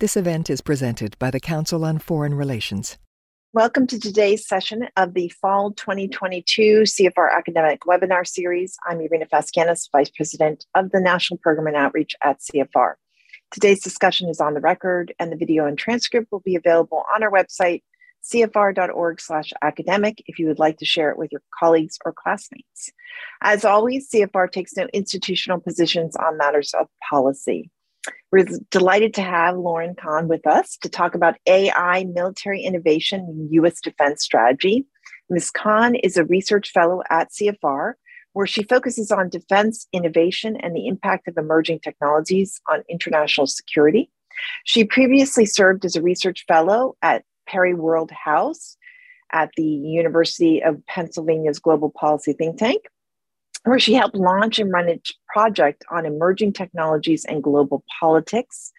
This event is presented by the Council on Foreign Relations. Welcome to today's session of the Fall 2022 CFR Academic Webinar Series. I'm Irina Faskianos, Vice President of the National Program and Outreach at CFR. Today's discussion is on the record, and the video and transcript will be available on our website, cfr.org slash academic, if you would like to share it with your colleagues or classmates. As always, CFR takes no institutional positions on matters of policy. We're delighted to have Lauren Kahn with us to talk about AI military innovation in U.S. defense strategy. Ms. Kahn is a research fellow at CFR, where she focuses on defense innovation and the impact of emerging technologies on international security. She previously served as a research fellow at Perry World House at the University of Pennsylvania's Global Policy Think Tank where she helped launch and run a project on emerging technologies and global politics.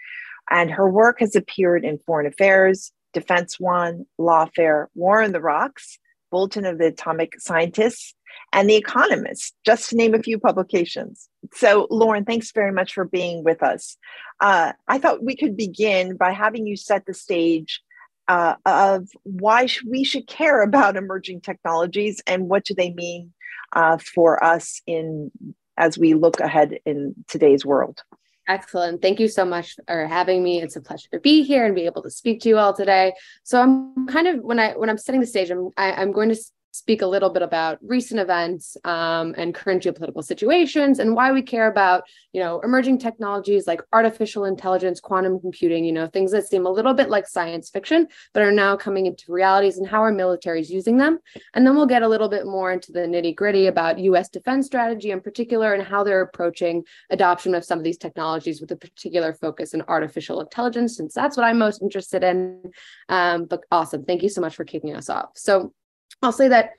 And her work has appeared in Foreign Affairs, Defense One, Lawfare, War on the Rocks, Bulletin of the Atomic Scientists, and The Economist, just to name a few publications. So, Lauren, thanks very much for being with us. Uh, I thought we could begin by having you set the stage uh, of why we should care about emerging technologies and what do they mean uh, for us in as we look ahead in today's world. Excellent. Thank you so much for having me. It's a pleasure to be here and be able to speak to you all today. So I'm kind of when I when I'm setting the stage, I'm I, am i am going to speak a little bit about recent events um, and current geopolitical situations and why we care about you know emerging technologies like artificial intelligence quantum computing you know things that seem a little bit like science fiction but are now coming into realities and how our military is using them. And then we'll get a little bit more into the nitty gritty about us defense strategy in particular and how they're approaching adoption of some of these technologies with a particular focus in artificial intelligence since that's what i'm most interested in. Um, but awesome. Thank you so much for kicking us off. So I'll say that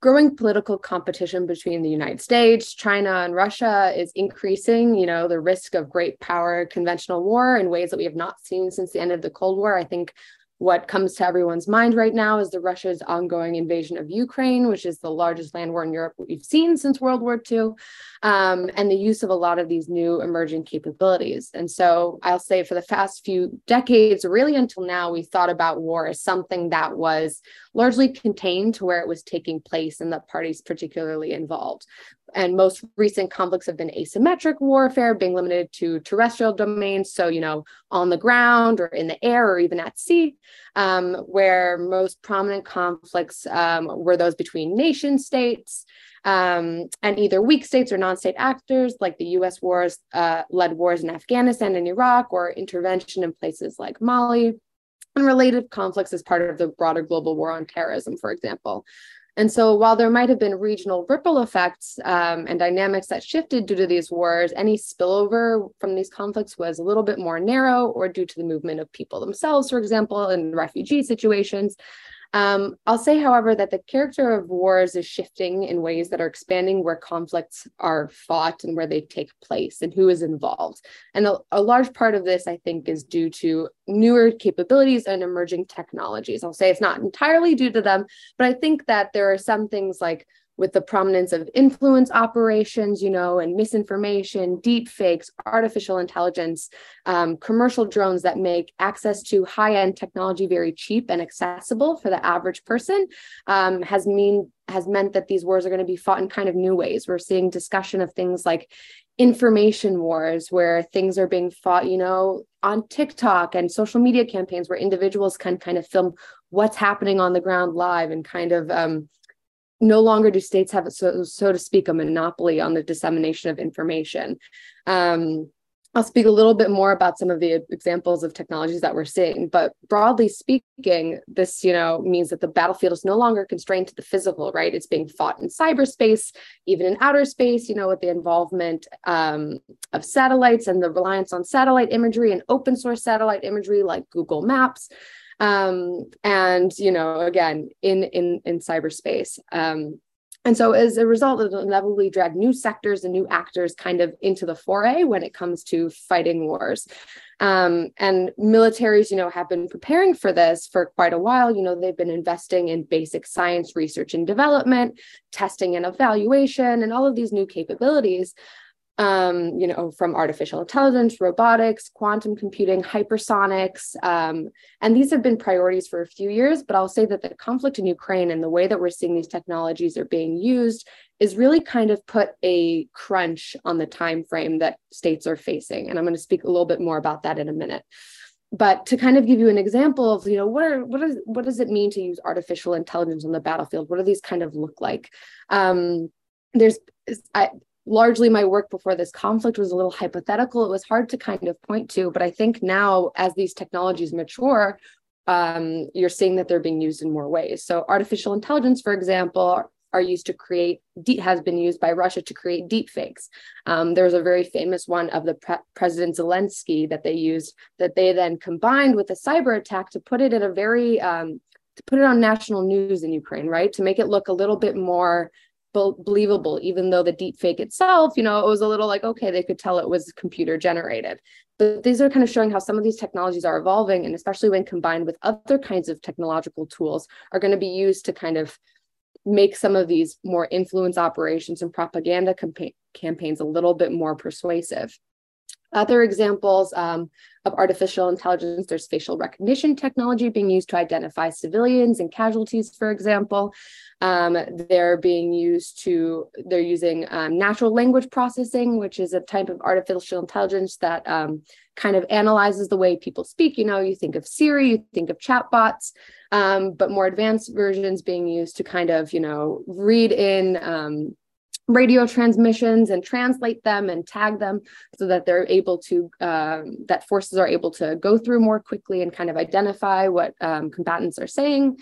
growing political competition between the United States, China, and Russia is increasing, you know, the risk of great power conventional war in ways that we have not seen since the end of the Cold War. I think what comes to everyone's mind right now is the Russia's ongoing invasion of Ukraine, which is the largest land war in Europe we've seen since World War II, um, and the use of a lot of these new emerging capabilities. And so I'll say for the past few decades, really until now, we thought about war as something that was largely contained to where it was taking place and the parties particularly involved and most recent conflicts have been asymmetric warfare being limited to terrestrial domains so you know on the ground or in the air or even at sea um, where most prominent conflicts um, were those between nation states um, and either weak states or non-state actors like the us wars uh, led wars in afghanistan and iraq or intervention in places like mali. And related conflicts as part of the broader global war on terrorism for example and so, while there might have been regional ripple effects um, and dynamics that shifted due to these wars, any spillover from these conflicts was a little bit more narrow or due to the movement of people themselves, for example, in refugee situations. Um, I'll say, however, that the character of wars is shifting in ways that are expanding where conflicts are fought and where they take place and who is involved. And a, a large part of this, I think, is due to newer capabilities and emerging technologies. I'll say it's not entirely due to them, but I think that there are some things like with the prominence of influence operations, you know, and misinformation, deep fakes, artificial intelligence, um, commercial drones that make access to high-end technology very cheap and accessible for the average person um, has mean has meant that these wars are going to be fought in kind of new ways. We're seeing discussion of things like information wars where things are being fought, you know, on TikTok and social media campaigns where individuals can kind of film what's happening on the ground live and kind of um, no longer do states have, so, so to speak, a monopoly on the dissemination of information. Um, I'll speak a little bit more about some of the examples of technologies that we're seeing, but broadly speaking, this you know means that the battlefield is no longer constrained to the physical, right? It's being fought in cyberspace, even in outer space. You know, with the involvement um, of satellites and the reliance on satellite imagery and open source satellite imagery like Google Maps um, and you know again in in in cyberspace. Um, and so as a result it'll inevitably drag new sectors and new actors kind of into the foray when it comes to fighting wars. Um, and militaries you know have been preparing for this for quite a while. You know they've been investing in basic science research and development testing and evaluation and all of these new capabilities um, you know, from artificial intelligence, robotics, quantum computing, hypersonics. Um, and these have been priorities for a few years, but I'll say that the conflict in Ukraine and the way that we're seeing these technologies are being used is really kind of put a crunch on the time frame that states are facing. And I'm going to speak a little bit more about that in a minute. But to kind of give you an example of, you know, what are what is what does it mean to use artificial intelligence on the battlefield? What do these kind of look like? Um, there's I, largely my work before this conflict was a little hypothetical. It was hard to kind of point to, but I think now as these technologies mature, um, you're seeing that they're being used in more ways. So artificial intelligence, for example, are used to create has been used by Russia to create deep fakes. Um, there's a very famous one of the pre- President Zelensky that they used that they then combined with a cyber attack to put it in a very um, to put it on national news in Ukraine, right? To make it look a little bit more believable even though the deep fake itself you know it was a little like okay they could tell it was computer generated. But these are kind of showing how some of these technologies are evolving and especially when combined with other kinds of technological tools are going to be used to kind of make some of these more influence operations and propaganda campa- campaigns a little bit more persuasive other examples um, of artificial intelligence, there's facial recognition technology being used to identify civilians and casualties, for example. Um, they're being used to, they're using um, natural language processing, which is a type of artificial intelligence that um, kind of analyzes the way people speak. You know, you think of Siri, you think of chatbots, um, but more advanced versions being used to kind of, you know, read in um, radio transmissions and translate them and tag them so that they're able to um, that forces are able to go through more quickly and kind of identify what um, combatants are saying.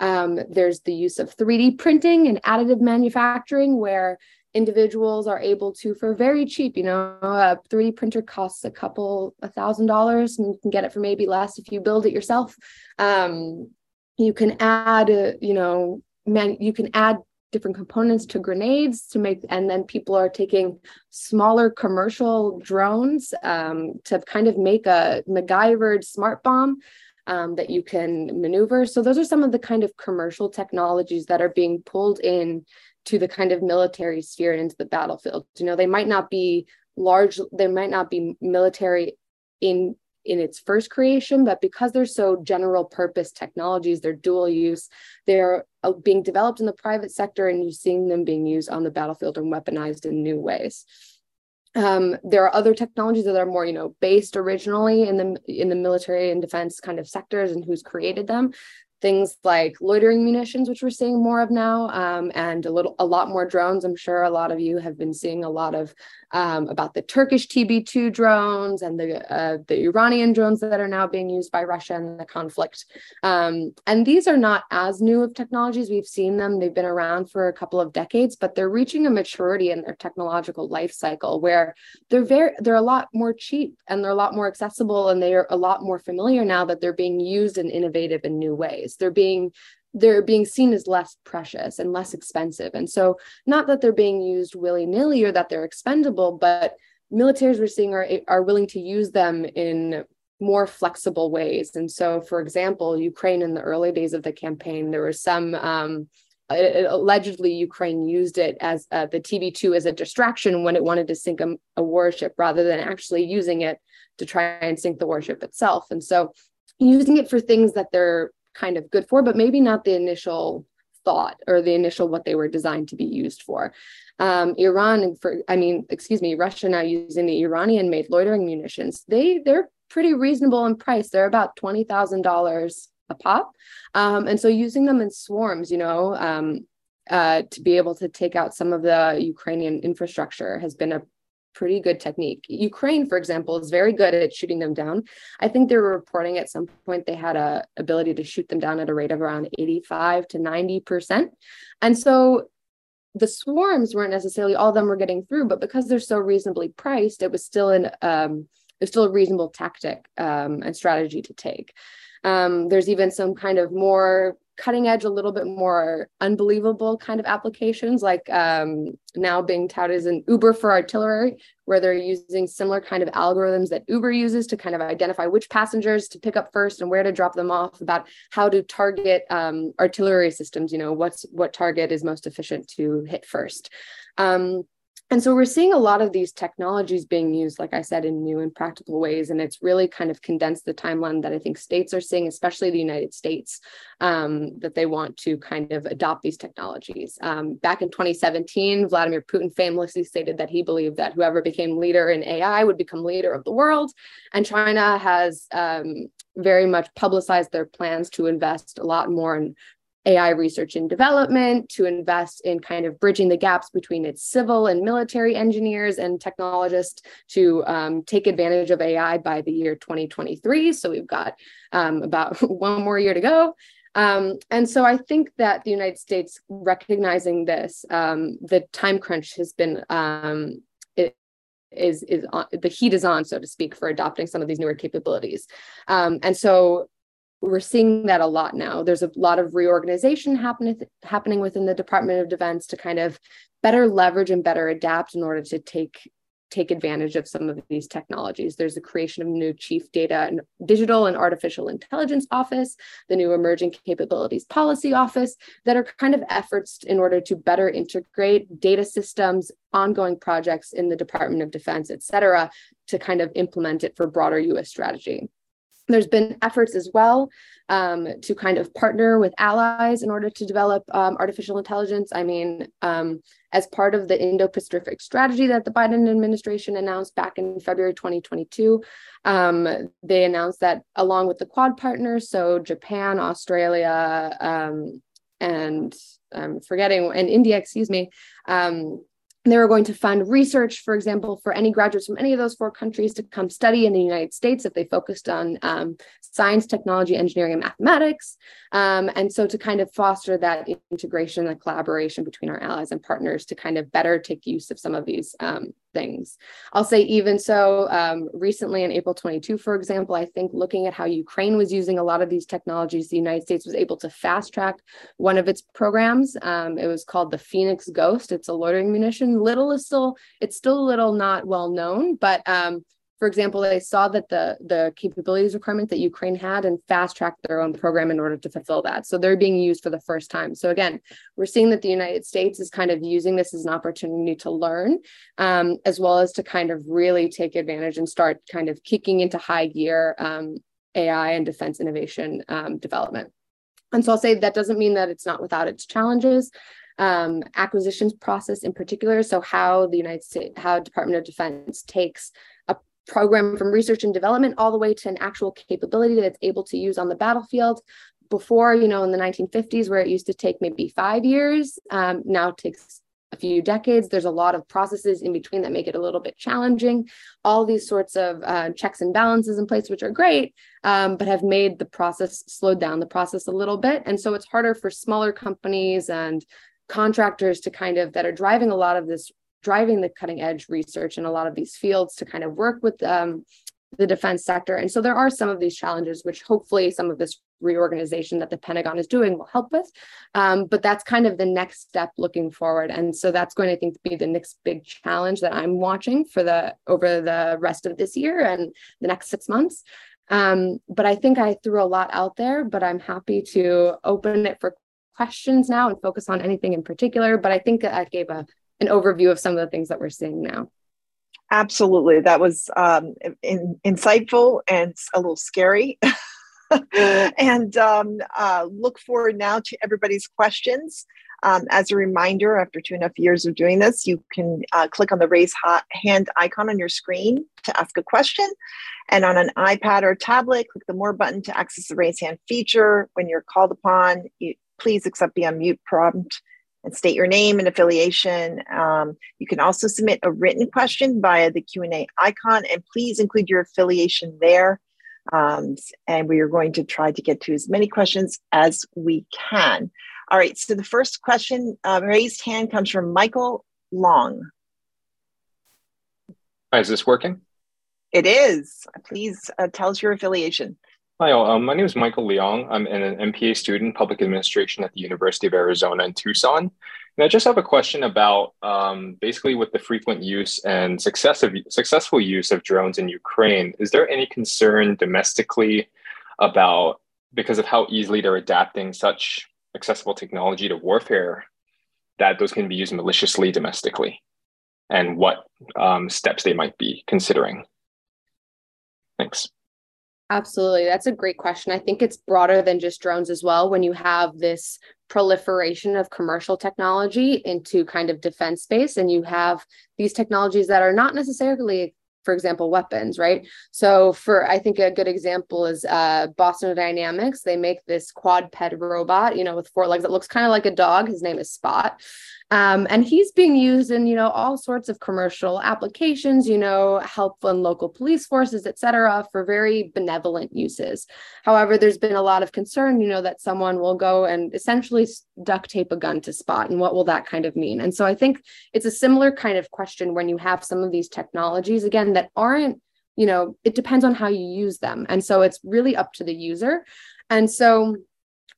Um, there's the use of 3d printing and additive manufacturing where individuals are able to for very cheap you know a 3d printer costs a couple a thousand dollars and you can get it for maybe less if you build it yourself. Um, you can add uh, you know man you can add different components to grenades to make and then people are taking smaller commercial drones um, to kind of make a MacGyvered smart bomb um, that you can maneuver. So those are some of the kind of commercial technologies that are being pulled in to the kind of military sphere and into the battlefield. You know they might not be large they might not be military in in its first creation, but because they're so general purpose technologies, they're dual use, they're uh, being developed in the private sector and you're seeing them being used on the battlefield and weaponized in new ways. Um, there are other technologies that are more, you know, based originally in the in the military and defense kind of sectors and who's created them things like loitering munitions, which we're seeing more of now, um, and a little, a lot more drones. I'm sure a lot of you have been seeing a lot of um, about the Turkish TB2 drones and the uh, the Iranian drones that are now being used by Russia in the conflict. Um, and these are not as new of technologies. We've seen them; they've been around for a couple of decades, but they're reaching a maturity in their technological life cycle where they're very they're a lot more cheap and they're a lot more accessible and they are a lot more familiar now that they're being used in innovative and new ways. They're being they're being seen as less precious and less expensive. And so not that they're being used willy-nilly or that they're expendable, but militaries we're seeing are, are willing to use them in more flexible ways. And so, for example, Ukraine in the early days of the campaign, there was some um, allegedly Ukraine used it as uh, the TB2 as a distraction when it wanted to sink a, a, warship rather than actually using it to try and sink the warship itself. And so using it for things that they're kind of good for, but maybe not the initial thought or the initial what they were designed to be used for. Um, Iran, for I mean, excuse me, Russia now using the Iranian-made loitering munitions. They they're pretty reasonable in price. They're about twenty thousand dollars a pop, um, and so using them in swarms, you know. Um, uh, to be able to take out some of the Ukrainian infrastructure has been a pretty good technique. Ukraine, for example, is very good at shooting them down. I think they were reporting at some point they had a ability to shoot them down at a rate of around 85 to 90%. And so the swarms weren't necessarily all of them were getting through, but because they're so reasonably priced, it was still an um, it was still a reasonable tactic um, and strategy to take. Um, there's even some kind of more cutting edge, a little bit more unbelievable kind of applications, like um, now being touted as an Uber for artillery, where they're using similar kind of algorithms that Uber uses to kind of identify which passengers to pick up first and where to drop them off, about how to target um, artillery systems. You know, what's what target is most efficient to hit first. Um, and so we're seeing a lot of these technologies being used, like I said, in new and practical ways. And it's really kind of condensed the timeline that I think states are seeing, especially the United States, um, that they want to kind of adopt these technologies. Um, back in 2017, Vladimir Putin famously stated that he believed that whoever became leader in AI would become leader of the world. And China has um, very much publicized their plans to invest a lot more in AI research and development, to invest in kind of bridging the gaps between its civil and military engineers and technologists to um, take advantage of AI by the year 2023. So we've got um, about one more year to go. Um, and so I think that the United States recognizing this, um, the time crunch has been um, is is on, the heat is on, so to speak, for adopting some of these newer capabilities. Um, and so we're seeing that a lot now. There's a lot of reorganization happening happening within the Department of Defense to kind of better leverage and better adapt in order to take take advantage of some of these technologies. There's the creation of new chief data and digital and artificial intelligence office, the new emerging capabilities policy office that are kind of efforts in order to better integrate data systems, ongoing projects in the Department of Defense, et cetera, to kind of implement it for broader US strategy. There's been efforts as well um, to kind of partner with allies in order to develop um, artificial intelligence. I mean, um, as part of the Indo Pacific strategy that the Biden administration announced back in February 2022, um, they announced that along with the Quad partners, so Japan, Australia, um, and I'm forgetting, and India, excuse me, um, they were going to fund research, for example, for any graduates from any of those four countries to come study in the United States if they focused on um, science, technology, engineering, and mathematics. Um, and so to kind of foster that integration and collaboration between our allies and partners to kind of better take use of some of these um, things. I'll say even so, um, recently in April 22, for example, I think looking at how Ukraine was using a lot of these technologies, the United States was able to fast track one of its programs. Um, it was called the Phoenix Ghost. It's a loitering munition. Little is still, it's still a little not well known, but um, for example, they saw that the the capabilities requirement that Ukraine had and fast tracked their own program in order to fulfill that. So they're being used for the first time. So again, we're seeing that the United States is kind of using this as an opportunity to learn, um, as well as to kind of really take advantage and start kind of kicking into high gear um, AI and defense innovation um, development. And so I'll say that doesn't mean that it's not without its challenges. Um, acquisitions process in particular. So how the United States, how Department of Defense takes program from research and development all the way to an actual capability that's able to use on the battlefield. Before you know in the 1950s where it used to take maybe five years um, now takes a few decades. There's a lot of processes in between that make it a little bit challenging. All these sorts of uh, checks and balances in place which are great um, but have made the process slowed down the process a little bit. And so it's harder for smaller companies and contractors to kind of that are driving a lot of this driving the cutting edge research in a lot of these fields to kind of work with um, the defense sector. And so there are some of these challenges, which hopefully some of this reorganization that the Pentagon is doing will help with. Um, but that's kind of the next step looking forward. And so that's going to I think be the next big challenge that I'm watching for the over the rest of this year and the next six months. Um, but I think I threw a lot out there, but I'm happy to open it for questions now and focus on anything in particular. But I think that I gave a an overview of some of the things that we're seeing now. Absolutely. That was um, in, insightful and a little scary. and um, uh, look forward now to everybody's questions. Um, as a reminder, after two and a half years of doing this, you can uh, click on the raise hand icon on your screen to ask a question. And on an iPad or tablet, click the more button to access the raise hand feature. When you're called upon, you, please accept the unmute prompt and state your name and affiliation. Um, you can also submit a written question via the Q&A icon and please include your affiliation there. Um, and we are going to try to get to as many questions as we can. All right, so the first question, uh, raised hand comes from Michael Long. Hi, is this working? It is. Please uh, tell us your affiliation. Hi, all. Um, my name is Michael Leong. I'm an MPA student, public administration at the University of Arizona in Tucson. And I just have a question about um, basically with the frequent use and successive, successful use of drones in Ukraine, is there any concern domestically about, because of how easily they're adapting such accessible technology to warfare, that those can be used maliciously domestically? and what um, steps they might be considering. Thanks. Absolutely. That's a great question. I think it's broader than just drones as well. When you have this proliferation of commercial technology into kind of defense space, and you have these technologies that are not necessarily for example, weapons, right? So, for I think a good example is uh, Boston Dynamics. They make this quadruped robot, you know, with four legs that looks kind of like a dog. His name is Spot, um, and he's being used in you know all sorts of commercial applications, you know, help in local police forces, et cetera, for very benevolent uses. However, there's been a lot of concern, you know, that someone will go and essentially duct tape a gun to Spot, and what will that kind of mean? And so, I think it's a similar kind of question when you have some of these technologies again that aren't you know it depends on how you use them and so it's really up to the user and so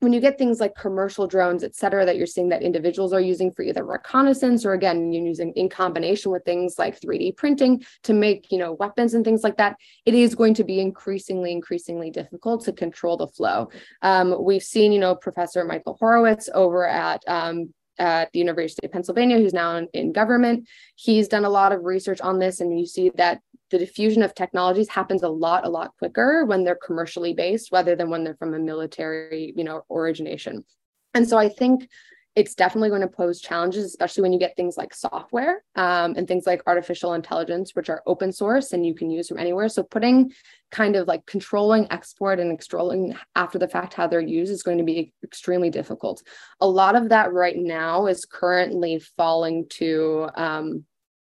when you get things like commercial drones et cetera that you're seeing that individuals are using for either reconnaissance or again you're using in combination with things like 3d printing to make you know weapons and things like that it is going to be increasingly increasingly difficult to control the flow um, we've seen you know professor michael horowitz over at um, at the University of Pennsylvania, who's now in, in, government. He's done a lot of research on this, and you see that the diffusion of technologies happens a lot, a lot quicker when they're commercially based, rather than when they're from a military, you know, origination. And so I think it's definitely going to pose challenges, especially when you get things like software um, and things like artificial intelligence, which are open source and you can use from anywhere. So putting kind of like controlling export and controlling after the fact how they're used is going to be extremely difficult. A lot of that right now is currently falling to um,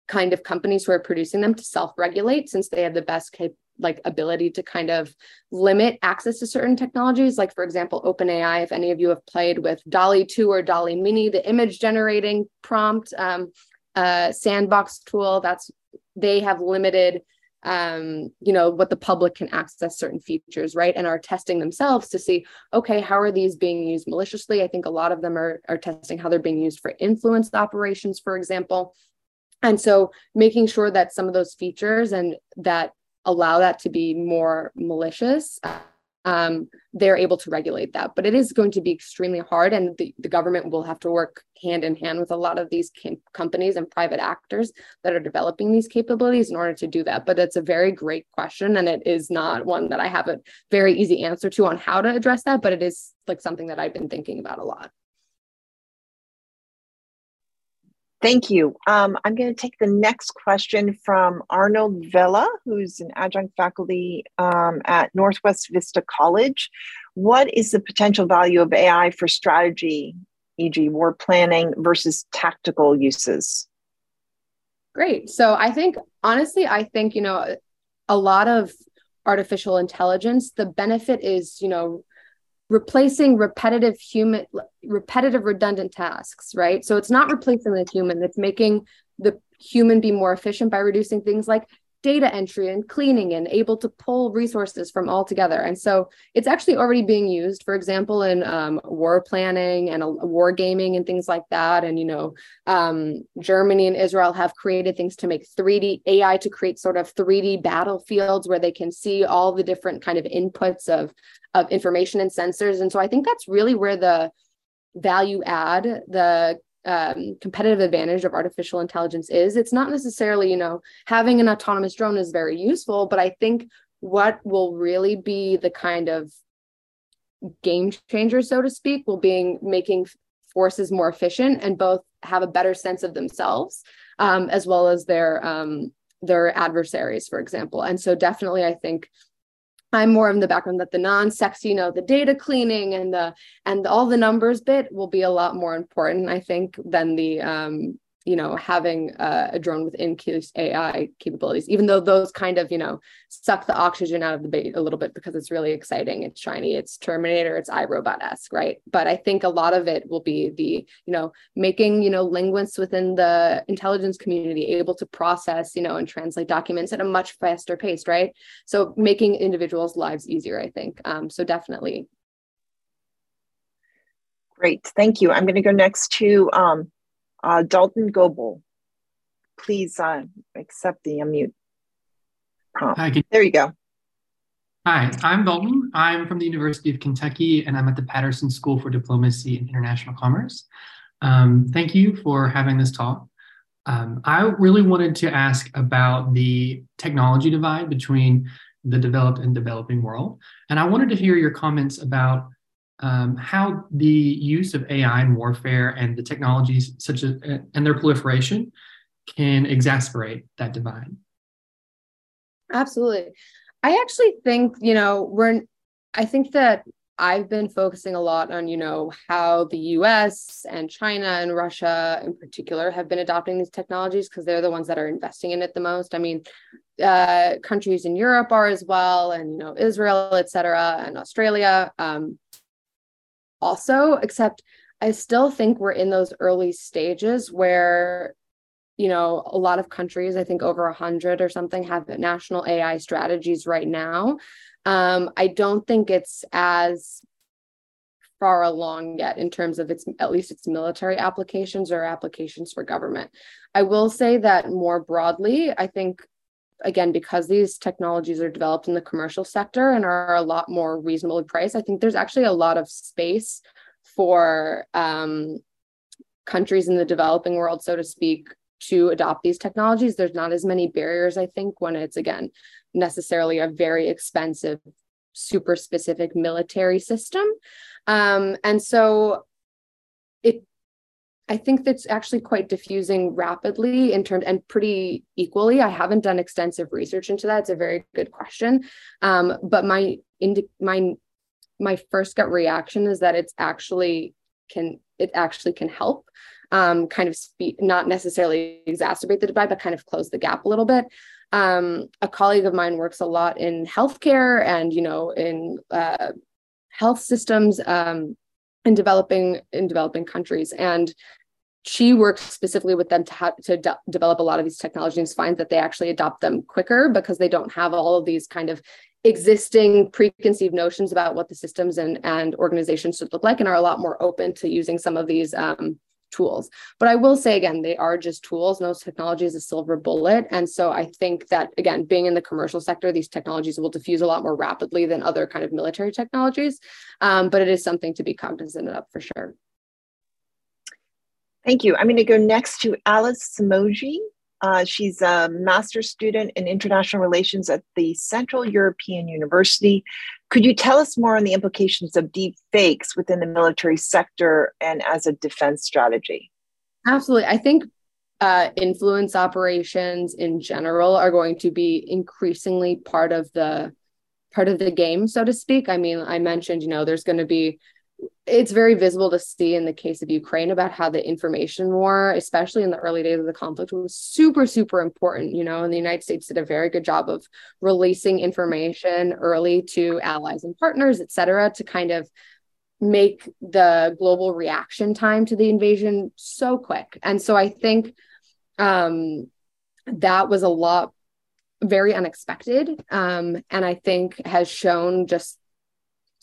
kind of companies who are producing them to self-regulate since they have the best cap- like ability to kind of limit access to certain technologies. Like for example openai if any of you have played with DALL-E 2 or DALL-E Mini the image generating prompt um, uh, sandbox tool that's they have limited um, you know what the public can access certain features right and are testing themselves to see okay how are these being used maliciously? I think a lot of them are, are testing how they're being used for influence operations for example and so making sure that some of those features and that allow that to be more malicious um, they're able to regulate that. But it is going to be extremely hard and the, the government will have to work hand in hand with a lot of these companies and private actors that are developing these capabilities in order to do that. But it's a very great question and it is not one that i have a very easy answer to on how to address that but it is like something that i've been thinking about a lot Thank you. Um, I'm going to take the next question from Arnold Vela, who's an adjunct faculty um, at Northwest Vista College. What is the potential value of AI for strategy, e.g., war planning versus tactical uses? Great. So I think, honestly, I think, you know, a lot of artificial intelligence, the benefit is, you know, replacing repetitive human repetitive redundant tasks right? So it's not replacing the human it's making the human be more efficient by reducing things like data entry and cleaning and able to pull resources from all together. And so it's actually already being used, for example, in um, war planning and war gaming and things like that. And, you know, um, Germany and Israel have created things to make 3D AI to create sort of 3D battlefields where they can see all the different kind of inputs of, of information and sensors. And so I think that's really where the value add, the um, competitive advantage of artificial intelligence is it's not necessarily you know having an autonomous drone is very useful but i think what will really be the kind of game changer so to speak will be making forces more efficient and both have a better sense of themselves um, as well as their um, their adversaries for example. And so definitely i think I'm more in the background that the non-sexy, you know, the data cleaning and the and all the numbers bit will be a lot more important, I think, than the um, you know having a, a drone with increased ai capabilities even though those kind of you know suck the oxygen out of the bait a little bit because it's really exciting it's shiny it's terminator it's irobot-esque right? But i think a lot of it will be the you know making you know linguists within the intelligence community able to process you know and translate documents at a much faster pace right? So making individuals lives easier i think. Um, so definitely. Great, thank you. I'm going to go next to um, uh, Dalton Goebel, please uh, accept the unmute prompt. Hi, there you go. Hi, I'm Dalton. I'm from the University of Kentucky, and I'm at the Patterson School for Diplomacy and International Commerce. Um, thank you for having this talk. Um, I really wanted to ask about the technology divide between the developed and developing world. And I wanted to hear your comments about um, how the use of AI in warfare and the technologies such as and their proliferation can exacerbate that divide. Absolutely. I actually think, you know, we're I think that I've been focusing a lot on, you know, how the US and China and Russia in particular have been adopting these technologies because they're the ones that are investing in it the most. I mean, uh, countries in Europe are as well, and, you know, Israel, et cetera, and Australia um, also, except I still think we're in those early stages where you know a lot of countries i think over a 100 or something have national ai strategies right now um, I don't think it's as far along yet in terms of its at least its military applications or applications for government. I will say that more broadly, I think again because these technologies are developed in the commercial sector and are a lot more reasonably priced, I think there's actually a lot of space for um, countries in the developing world, so to speak, to adopt these technologies. There's not as many barriers, I think, when it's again necessarily a very expensive, super specific military system. Um, and so it I think that's actually quite diffusing rapidly in terms and pretty equally. I haven't done extensive research into that. It's a very good question. Um, but my indi- my my first gut reaction is that it's actually can it actually can help um, kind of not necessarily exacerbate the divide, but kind of close the gap a little bit. Um, a colleague of mine works a lot in healthcare and you know in uh, health systems um, in developing in developing countries, and she works specifically with them to have to de- develop a lot of these technologies. Finds that they actually adopt them quicker because they don't have all of these kind of existing preconceived notions about what the systems and and organizations should look like, and are a lot more open to using some of these um, tools. But I will say again, they are just tools. No technology is a silver bullet. And so I think that again, being in the commercial sector, these technologies will diffuse a lot more rapidly than other kind of military technologies. Um, but it is something to be cognizant of for sure. Thank you. I'm going to go next to Alice Simoji. Uh, she's a master's student in international relations at the Central European University. Could you tell us more on the implications of deep fakes within the military sector and as a defense strategy? Absolutely. I think uh, influence operations in general are going to be increasingly part of the part of the game, so to speak. I mean, I mentioned, you know, there's going to be it's very visible to see in the case of Ukraine about how the information war, especially in the early days of the conflict, was super, super important. You know, and the United States did a very good job of releasing information early to allies and partners, et cetera, to kind of make the global reaction time to the invasion so quick. And so I think um, that was a lot very unexpected. Um, and I think has shown just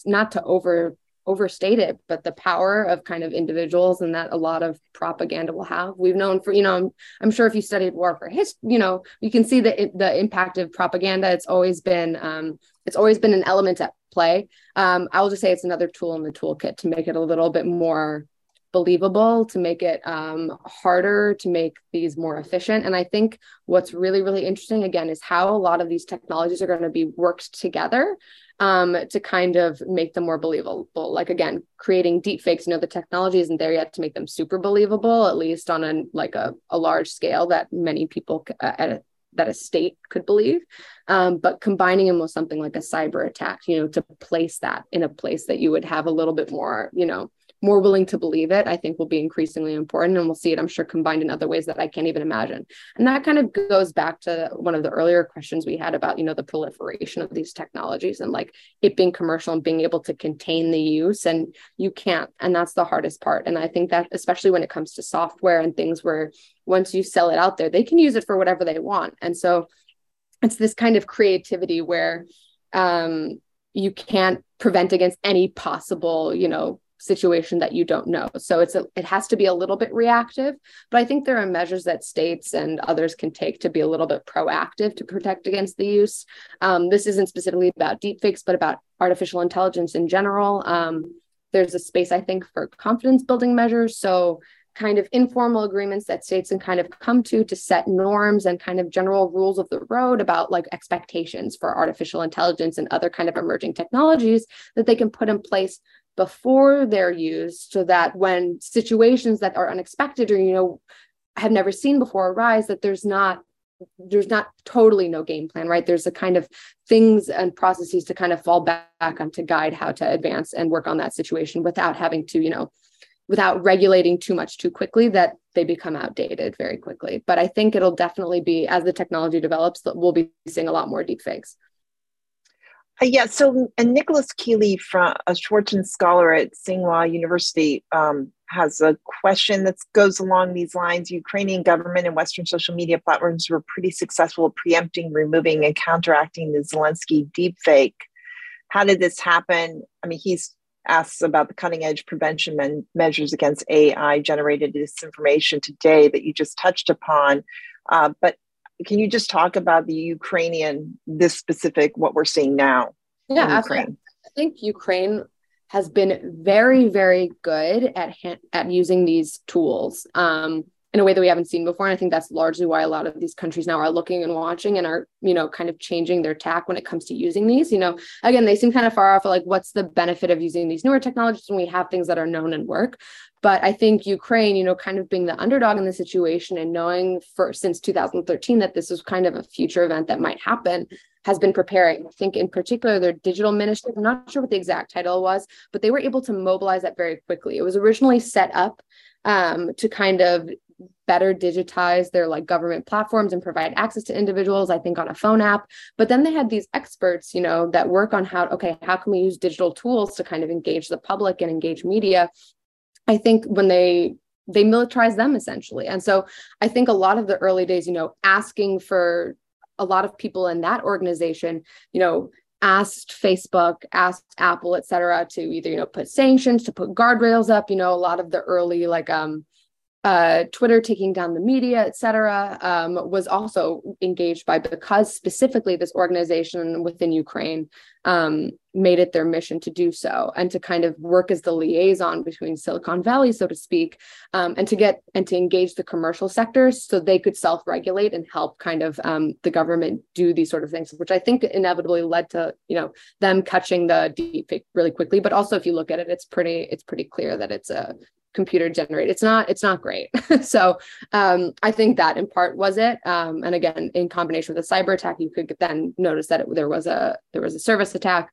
not to over overstate it, but the power of kind of individuals and that a lot of propaganda will have. We've known for, you know, I'm, I'm sure if you studied war for history, you know, you can see the, the impact of propaganda. It's always been, um, it's always been an element at play. Um, I will just say it's another tool in the toolkit to make it a little bit more believable, to make it um, harder, to make these more efficient. And I think what's really, really interesting again is how a lot of these technologies are going to be worked together um, to kind of make them more believable. Like again, creating deep fakes, you know, the technology isn't there yet to make them super believable, at least on a like a, a large scale that many people uh, at a, that a state could believe. Um, but combining them with something like a cyber attack, you know, to place that in a place that you would have a little bit more, you know, more willing to believe it, I think will be increasingly important. And we'll see it, I'm sure, combined in other ways that I can't even imagine. And that kind of goes back to one of the earlier questions we had about, you know, the proliferation of these technologies and like it being commercial and being able to contain the use. And you can't. And that's the hardest part. And I think that, especially when it comes to software and things where once you sell it out there, they can use it for whatever they want. And so it's this kind of creativity where um, you can't prevent against any possible, you know, situation that you don't know. So it's a, it has to be a little bit reactive, but I think there are measures that states and others can take to be a little bit proactive to protect against the use. Um, this isn't specifically about deepfakes, but about artificial intelligence in general. Um, there's a space I think for confidence building measures. So kind of informal agreements that states can kind of come to to set norms and kind of general rules of the road about like expectations for artificial intelligence and other kind of emerging technologies that they can put in place before they're used so that when situations that are unexpected or you know have never seen before arise that there's not there's not totally no game plan right? There's a kind of things and processes to kind of fall back on to guide how to advance and work on that situation without having to you know without regulating too much too quickly that they become outdated very quickly. But i think it'll definitely be as the technology develops that we'll be seeing a lot more deep fakes yeah, so and Nicholas Keeley from a Schwarzman scholar at Tsinghua University um, has a question that goes along these lines. Ukrainian government and Western social media platforms were pretty successful at preempting, removing, and counteracting the Zelensky deepfake. How did this happen? I mean, he's asks about the cutting edge prevention men- measures against AI generated disinformation today that you just touched upon. Uh, but can you just talk about the Ukrainian, this specific, what we're seeing now? Yeah, absolutely. I think Ukraine has been very, very good at at using these tools um, in a way that we haven't seen before. And I think that's largely why a lot of these countries now are looking and watching and are, you know, kind of changing their tack when it comes to using these. You know, again, they seem kind of far off. Like, what's the benefit of using these newer technologies when we have things that are known and work? But I think Ukraine, you know, kind of being the underdog in the situation and knowing for since 2013 that this was kind of a future event that might happen has been preparing. I think in particular their digital ministry, I'm not sure what the exact title was, but they were able to mobilize that very quickly. It was originally set up um, to kind of better digitize their like government platforms and provide access to individuals i think on a phone app but then they had these experts you know that work on how okay how can we use digital tools to kind of engage the public and engage media i think when they they militarize them essentially. And so i think a lot of the early days you know asking for a lot of people in that organization, you know, asked Facebook, asked Apple, et cetera, to either, you know, put sanctions, to put guardrails up, you know, a lot of the early like um uh, Twitter taking down the media, et cetera, um, was also engaged by because specifically this organization within Ukraine um, made it their mission to do so and to kind of work as the liaison between Silicon Valley, so to speak, um, and to get and to engage the commercial sectors so they could self-regulate and help kind of um, the government do these sort of things, which I think inevitably led to you know them catching the deep fake really quickly. But also, if you look at it, it's pretty it's pretty clear that it's a computer generated it's not it's not great. So um, i think that in part was it. Um, and again in combination with a cyber attack you could then notice that it, there was a there was a service attack.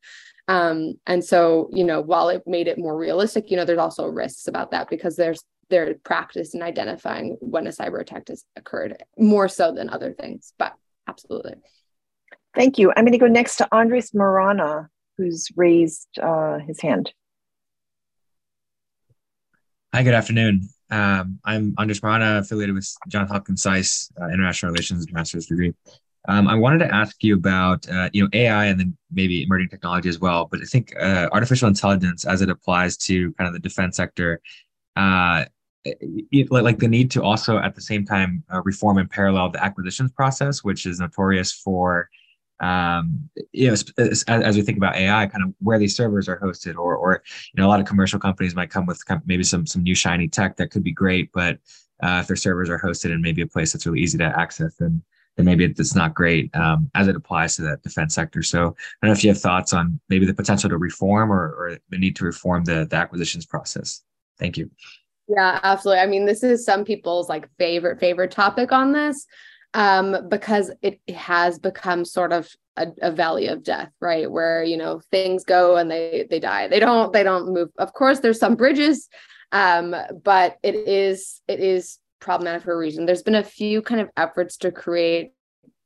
Um, and so you know while it made it more realistic you know there's also risks about that because there's their practice in identifying when a cyber attack has occurred more so than other things but absolutely. Thank you. I'm going to go next to andres marana who's raised uh, his hand Hi, good afternoon. Um, I'm Andres Marana, affiliated with Johns Hopkins SAIS uh, International Relations Master's degree. Um, I wanted to ask you about uh, you know AI and then maybe emerging technology as well. But I think uh, artificial intelligence, as it applies to kind of the defense sector, uh, it, like the need to also at the same time uh, reform in parallel the acquisitions process, which is notorious for um, you know, as, as, we think about AI, kind of where these servers are hosted, or, or you know, a lot of commercial companies might come with maybe some some new shiny tech that could be great, but uh, if their servers are hosted in maybe a place that's really easy to access, then then maybe it's not great um, as it applies to that defense sector. So I don't know if you have thoughts on maybe the potential to reform or, or the need to reform the, the acquisitions process. Thank you. Yeah, absolutely. I mean, this is some people's like favorite favorite topic on this um, because it has become sort of a, a, valley of death, right? Where you know things go and they they die. They don't they don't move. Of course, there's some bridges, um, but it is it is problematic for a reason. There's been a few kind of efforts to create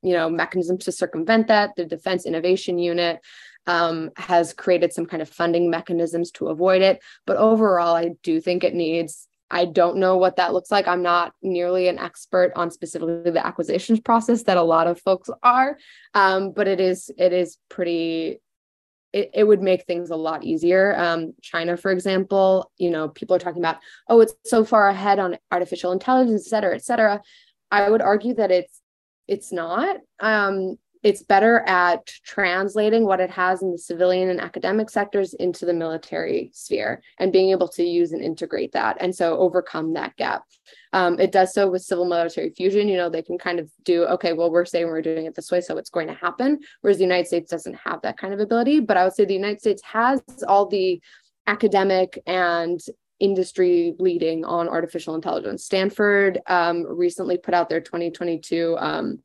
you know mechanisms to circumvent that. The Defense Innovation Unit um, has created some kind of funding mechanisms to avoid it. But overall, I do think it needs I don't know what that looks like. I'm not nearly an expert on specifically the acquisitions process that a lot of folks are, um, but it is it is pretty. It, it would make things a lot easier. Um, China, for example, you know, people are talking about, oh, it's so far ahead on artificial intelligence, et cetera, et cetera. I would argue that it's it's not. Um, it's better at translating what it has in the civilian and academic sectors into the military sphere and being able to use and integrate that and so overcome that gap. Um, it does so with civil military fusion you know they can kind of do okay well we're saying we're doing it this way so it's going to happen whereas the united states doesn't have that kind of ability. But i would say the united states has all the academic and industry leading on artificial intelligence. Stanford um, recently put out their 2022 um,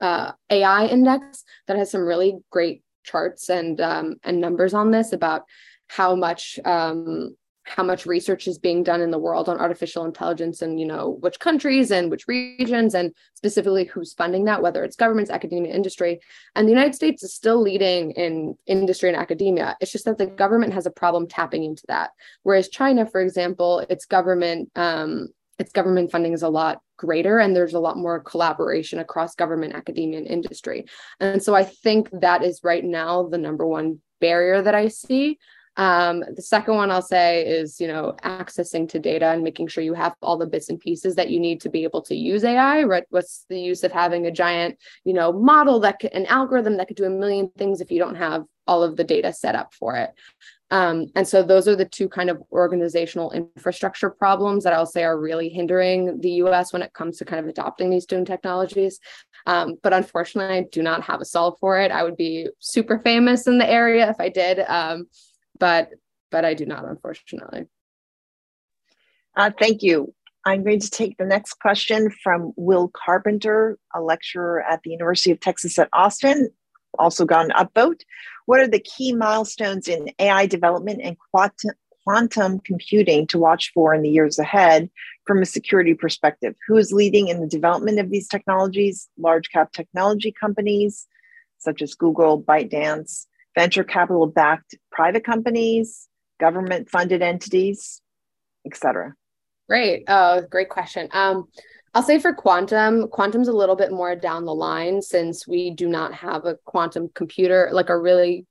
uh, AI index that has some really great charts and um, and numbers on this about how much um, how much research is being done in the world on artificial intelligence and you know which countries and which regions and specifically who's funding that whether it's governments academia industry. And the united states is still leading in industry and academia. It's just that the government has a problem tapping into that. Whereas china for example its government um, its government funding is a lot greater and there's a lot more collaboration across government academia and industry and so i think that is right now the number one barrier that i see um, the second one I'll say is, you know, accessing to data and making sure you have all the bits and pieces that you need to be able to use AI. Right? What's the use of having a giant, you know, model that could, an algorithm that could do a million things if you don't have all of the data set up for it? Um, and so those are the two kind of organizational infrastructure problems that I'll say are really hindering the US when it comes to kind of adopting these new technologies. Um, but unfortunately, I do not have a solve for it. I would be super famous in the area if I did, um, but but I do not, unfortunately. Uh, thank you. I'm going to take the next question from Will Carpenter, a lecturer at the University of Texas at Austin, also an upvote. What are the key milestones in AI development and quantum, quantum computing to watch for in the years ahead from a security perspective? Who is leading in the development of these technologies? Large cap technology companies such as Google, ByteDance, venture capital backed private companies, government funded entities, etc. Great. Uh, great question. Um, I'll say for quantum, quantum's a little bit more down the line since we do not have a quantum computer, like a really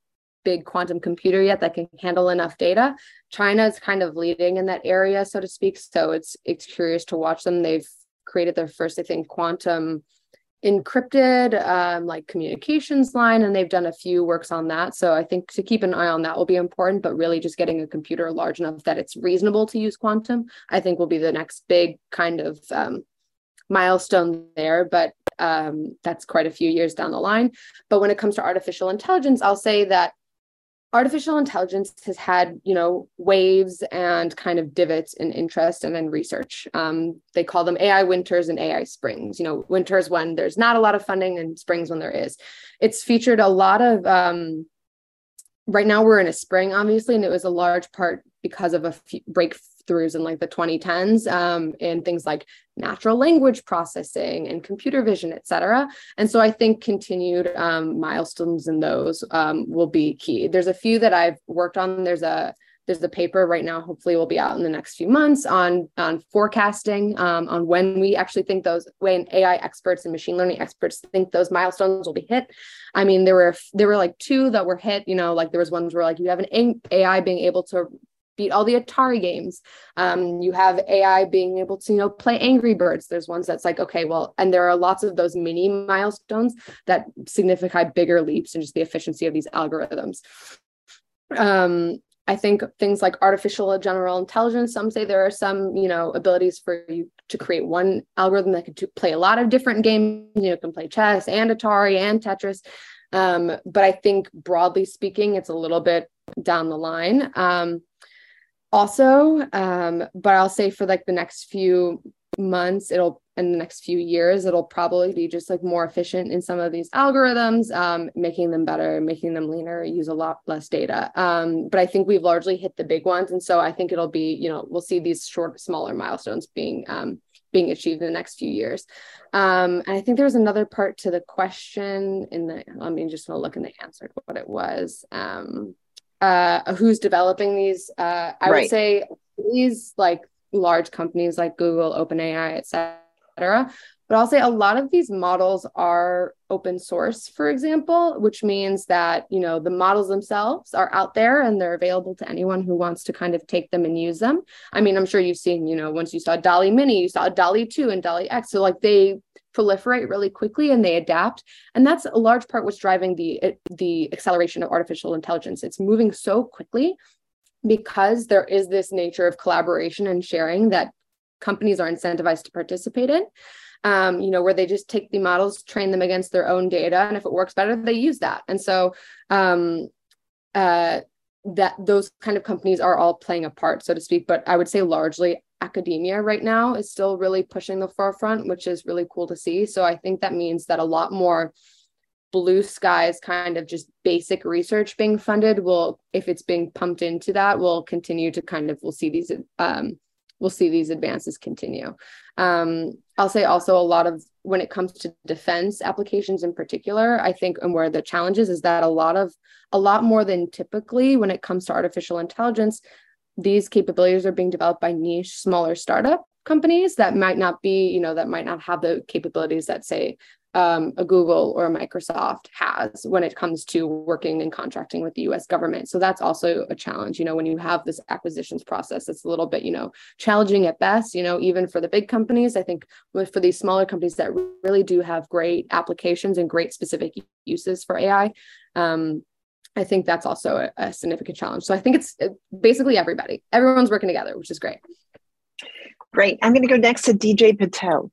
big quantum computer yet that can handle enough data. China is kind of leading in that area, so to speak. So it's it's curious to watch them. They've created their first, I think, quantum encrypted um, like communications line and they've done a few works on that so i think to keep an eye on that will be important but really just getting a computer large enough that it's reasonable to use quantum i think will be the next big kind of um, milestone there, but um, that's quite a few years down the line. But when it comes to artificial intelligence, I'll say that artificial intelligence has had, you know, waves and kind of divots in interest and then research. Um, they call them AI winters and AI springs. You know, winters when there's not a lot of funding and springs when there is. It's featured a lot of um, right now we're in a spring obviously and it was a large part because of a few breakthroughs in like the 2010s um, in things like natural language processing and computer vision et cetera. And so i think continued um, milestones in those um, will be key. There's a few that i've worked on. There's a there's a paper right now hopefully will be out in the next few months on on forecasting um, on when we actually think those when ai experts and machine learning experts think those milestones will be hit. I mean there were there were like two that were hit you know like there was ones where like you have an ai being able to beat all the Atari games. Um, you have AI being able to, you know, play Angry Birds. There's ones that's like, okay, well, and there are lots of those mini milestones that signify bigger leaps and just the efficiency of these algorithms. Um, I think things like artificial general intelligence, some say there are some, you know, abilities for you to create one algorithm that could play a lot of different games, you know, can play chess and Atari and Tetris. Um, but I think broadly speaking, it's a little bit down the line. Um, also, um, but I'll say for like the next few months, it'll in the next few years it'll probably be just like more efficient in some of these algorithms um, making them better making them leaner use a lot less data. Um, but i think we've largely hit the big ones. And so i think it'll be you know we'll see these short smaller milestones being um, being achieved in the next few years. Um, and i think there was another part to the question in the i mean just to look in the answer to what it was. Um, uh, who's developing these uh, i right. would say these like large companies like google openai et cetera cetera. But I'll say a lot of these models are open source, for example, which means that, you know, the models themselves are out there and they're available to anyone who wants to kind of take them and use them. I mean, I'm sure you've seen, you know, once you saw DALL-E Mini, you saw DALL-E 2 and Dolly X. So like they proliferate really quickly and they adapt. And that's a large part what's driving the the acceleration of artificial intelligence. It's moving so quickly because there is this nature of collaboration and sharing that companies are incentivized to participate in um, you know where they just take the models train them against their own data and if it works better they use that. And so um, uh, that those kind of companies are all playing a part so to speak but i would say largely academia right now is still really pushing the forefront, which is really cool to see. So I think that means that a lot more blue skies kind of just basic research being funded will if it's being pumped into that will continue to kind of we'll see these um we'll see these advances continue um i'll say also a lot of when it comes to defense applications in particular i think and where the challenges is that a lot of a lot more than typically when it comes to artificial intelligence these capabilities are being developed by niche smaller startup companies that might not be you know that might not have the capabilities that say um, a google or a microsoft has when it comes to working and contracting with the us government. So that's also a challenge you know when you have this acquisitions process it's a little bit you know challenging at best you know even for the big companies. I think for these smaller companies that really do have great applications and great specific uses for ai um, I think that's also a, a significant challenge. So I think it's basically everybody. Everyone's working together, which is great. Great. I'm going to go next to DJ Patil.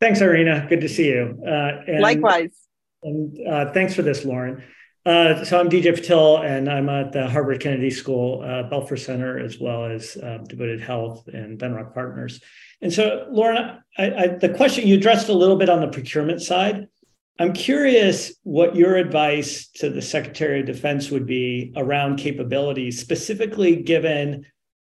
Thanks, Irina. Good to see you. Uh, and, Likewise. And uh, thanks for this, Lauren. Uh, so I'm DJ Patil, and I'm at the Harvard Kennedy School, uh, Belfer Center, as well as uh, Devoted Health and Venrock Partners. And so, Lauren, I, I, the question you addressed a little bit on the procurement side. I'm curious what your advice to the Secretary of Defense would be around capabilities, specifically given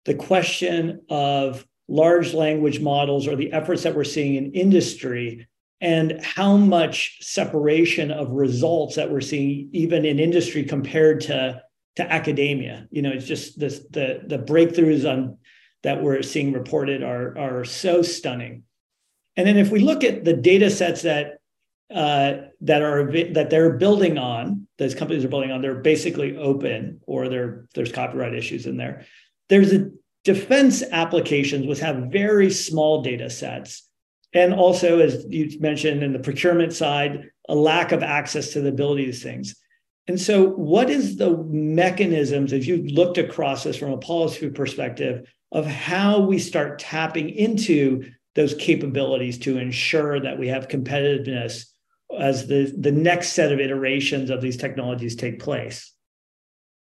the question of large language models or the efforts that we're seeing in industry and how much separation of results that we're seeing even in industry compared to to academia you know it's just this the the breakthroughs on that we're seeing reported are, are so stunning. And then if we look at the data sets that uh, that are that they're building on, those companies are building on, they're basically open or there's copyright issues in there. There's a defense applications which have very small data sets. And also, as you mentioned in the procurement side, a lack of access to the ability of things. And so, what is the mechanisms, if you've looked across this from a policy perspective, of how we start tapping into those capabilities to ensure that we have competitiveness as the, the next set of iterations of these technologies take place?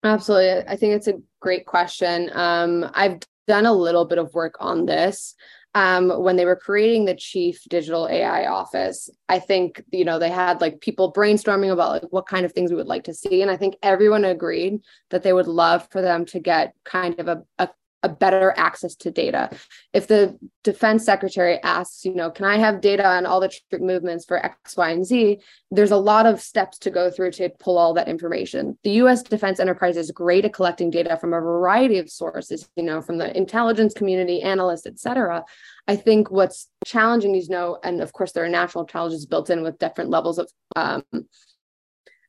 Absolutely. I think it's a great question. Um, I've done a little bit of work on this. Um, when they were creating the chief digital AI office, I think, you know, they had like people brainstorming about like what kind of things we would like to see. And I think everyone agreed that they would love for them to get kind of a, a a better access to data. If the defense secretary asks, you know, can I have data on all the troop movements for X, Y, and Z? There's a lot of steps to go through to pull all that information. The US defense enterprise is great at collecting data from a variety of sources, you know, from the intelligence community, analysts, et cetera. I think what's challenging is, you know, and of course there are natural challenges built in with different levels of um,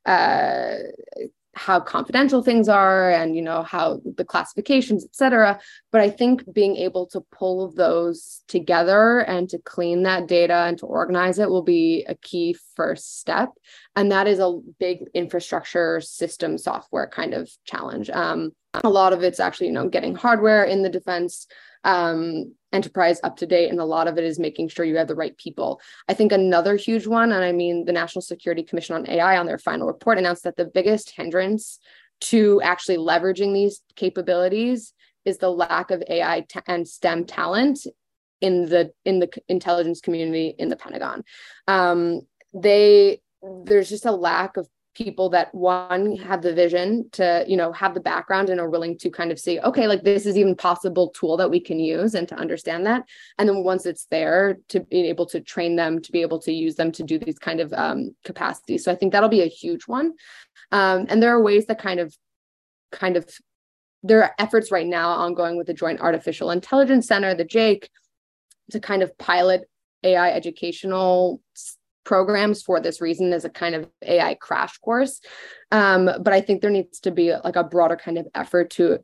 uh, how confidential things are and you know how the classifications et cetera. But i think being able to pull those together and to clean that data and to organize it will be a key first step. And that is a big infrastructure system software kind of challenge. Um, a lot of it's actually you know getting hardware in the defense um, enterprise up to date and a lot of it is making sure you have the right people. I think another huge one and i mean the national security commission on ai on their final report announced that the biggest hindrance to actually leveraging these capabilities is the lack of ai t- and stem talent in the in the intelligence community in the pentagon. Um, they there's just a lack of people that one have the vision to you know have the background and are willing to kind of see okay like this is even possible tool that we can use and to understand that. And then once it's there to be able to train them to be able to use them to do these kind of um, capacities. So i think that'll be a huge one. Um, and there are ways that kind of kind of there are efforts right now ongoing with the joint artificial intelligence center the JAIC to kind of pilot ai educational programs for this reason as a kind of AI crash course. Um, but I think there needs to be like a broader kind of effort to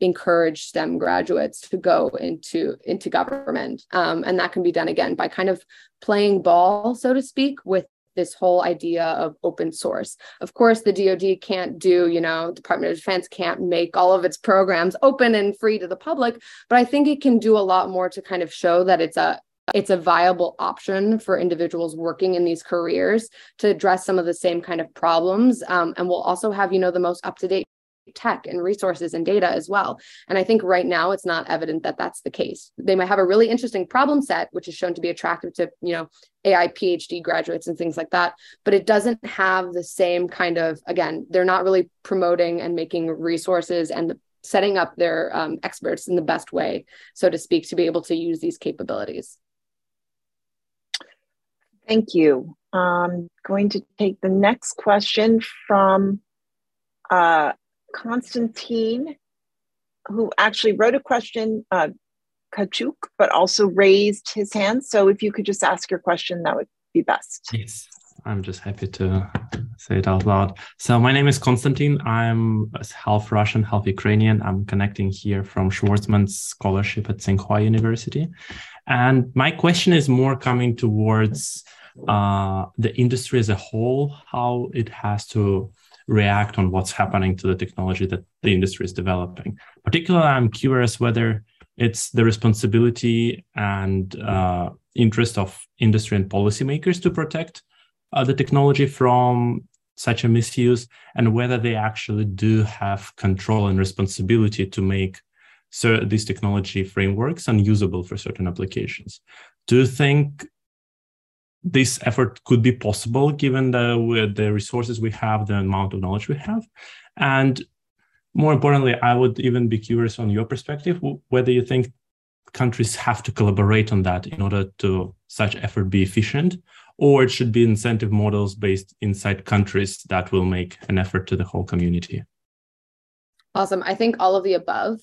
encourage STEM graduates to go into into government, um, and that can be done again by kind of playing ball, so to speak, with this whole idea of open source. Of course, the DoD can't do, you know, Department of Defense can't make all of its programs open and free to the public, but I think it can do a lot more to kind of show that it's a it's a viable option for individuals working in these careers to address some of the same kind of problems um, and we'll also have you know the most up-to-date tech and resources and data as well. And I think right now it's not evident that that's the case. They might have a really interesting problem set, which is shown to be attractive to, you know, AI PhD graduates and things like that, but it doesn't have the same kind of, again, they're not really promoting and making resources and the, setting up their um, experts in the best way, so to speak, to be able to use these capabilities. Thank you. I'm going to take the next question from uh, Constantine, who actually wrote a question, uh, Kachuk, but also raised his hand. So if you could just ask your question, that would be best. Yes, I'm just happy to say it out loud. So my name is Konstantin. I'm half Russian, half Ukrainian. I'm connecting here from Schwarzman's scholarship at Tsinghua University. And my question is more coming towards uh, the industry as a whole, how it has to react on what's happening to the technology that the industry is developing. Particularly, I'm curious whether it's the responsibility and uh, interest of industry and policymakers to protect uh, the technology from such a misuse and whether they actually do have control and responsibility to make so these technology frameworks unusable for certain applications. Do you think this effort could be possible given the the resources we have, the amount of knowledge we have, and more importantly, I would even be curious on your perspective whether you think countries have to collaborate on that in order to such effort be efficient, or it should be incentive models based inside countries that will make an effort to the whole community. Awesome. I think all of the above.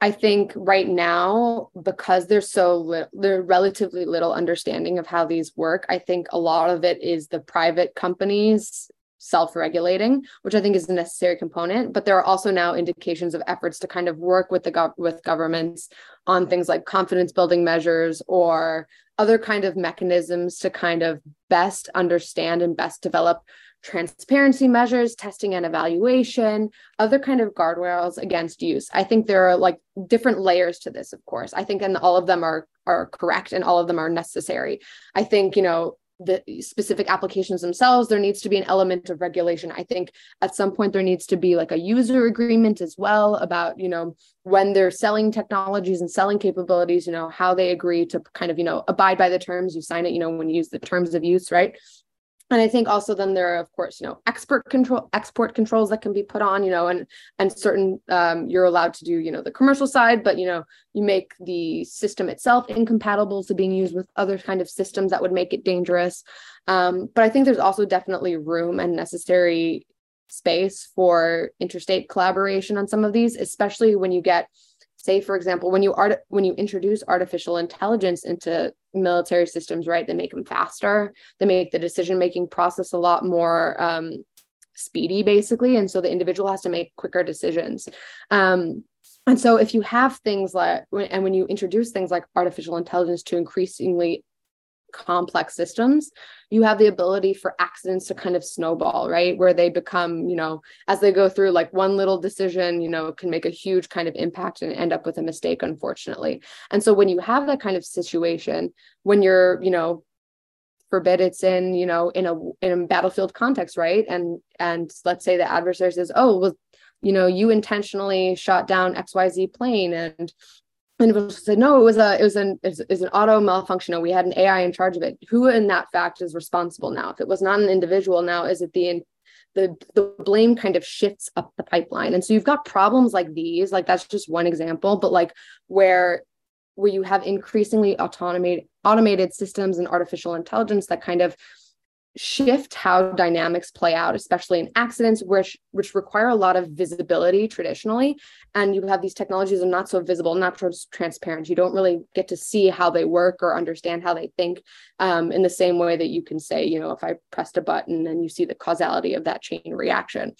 I think right now, because there's so little, there's relatively little understanding of how these work, I think a lot of it is the private companies self-regulating, which I think is a necessary component. But there are also now indications of efforts to kind of work with the gov- with governments on things like confidence building measures or other kind of mechanisms to kind of best understand and best develop transparency measures, testing and evaluation, other kind of guardrails against use. I think there are like different layers to this, of course. I think and all of them are are correct and all of them are necessary. I think, you know, the specific applications themselves, there needs to be an element of regulation. I think at some point there needs to be like a user agreement as well about, you know, when they're selling technologies and selling capabilities, you know, how they agree to kind of, you know, abide by the terms, you sign it, you know, when you use the terms of use, right? And i think also then there are of course you know export control export controls that can be put on you know and and certain um, you're allowed to do you know the commercial side but you know you make the system itself incompatible to being used with other kind of systems that would make it dangerous. Um, but i think there's also definitely room and necessary space for interstate collaboration on some of these especially when you get say for example when you art when you introduce artificial intelligence into military systems right they make them faster they make the decision making process a lot more um, speedy basically and so the individual has to make quicker decisions. Um, and so if you have things like and when you introduce things like artificial intelligence to increasingly complex systems, you have the ability for accidents to kind of snowball, right? Where they become, you know, as they go through, like one little decision, you know, can make a huge kind of impact and end up with a mistake, unfortunately. And so when you have that kind of situation, when you're, you know, forbid it's in, you know, in a in a battlefield context, right? And and let's say the adversary says, oh, well, you know, you intentionally shot down XYZ plane and individual said no it was a it was an it was an auto malfunction we had an ai in charge of it. Who in that fact is responsible now? If it was not an individual now is it the the the blame kind of shifts up the pipeline. And so you've got problems like these like that's just one example but like where where you have increasingly automated automated systems and artificial intelligence that kind of shift how dynamics play out especially in accidents which which require a lot of visibility traditionally. And you have these technologies are not so visible not so transparent. You don't really get to see how they work or understand how they think um, in the same way that you can say you know if i pressed a button and you see the causality of that chain reaction.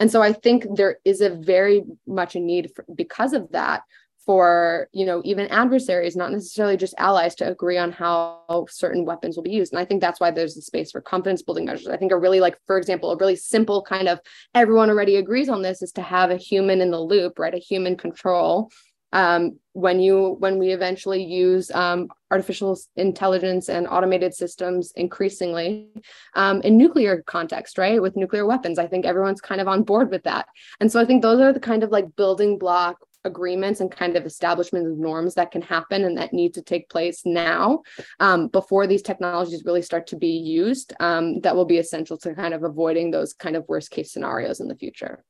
And so i think there is a very much a need for, because of that for you know even adversaries not necessarily just allies to agree on how certain weapons will be used. And i think that's why there's a space for confidence building measures. I think are really like for example a really simple kind of everyone already agrees on this is to have a human in the loop right? A human control. Um, when you when we eventually use um, artificial intelligence and automated systems increasingly um, in nuclear context right? With nuclear weapons i think everyone's kind of on board with that. And so i think those are the kind of like building block agreements and kind of establishment of norms that can happen and that need to take place now um, before these technologies really start to be used um, that will be essential to kind of avoiding those kind of worst case scenarios in the future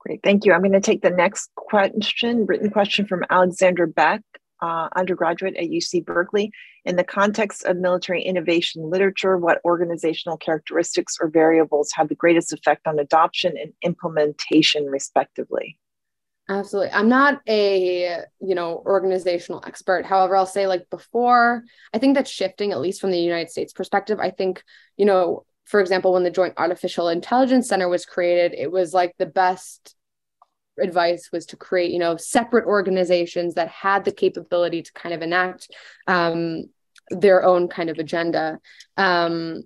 Great, thank you. I'm going to take the next question, written question from Alexander Beck, uh, undergraduate at UC Berkeley. In the context of military innovation literature, what organizational characteristics or variables have the greatest effect on adoption and implementation, respectively? Absolutely. I'm not a, you know, organizational expert. However, I'll say like before, I think that's shifting at least from the United States perspective. I think, you know, for example, when the Joint Artificial Intelligence Center was created, it was like the best advice was to create, you know, separate organizations that had the capability to kind of enact um, their own kind of agenda. Um,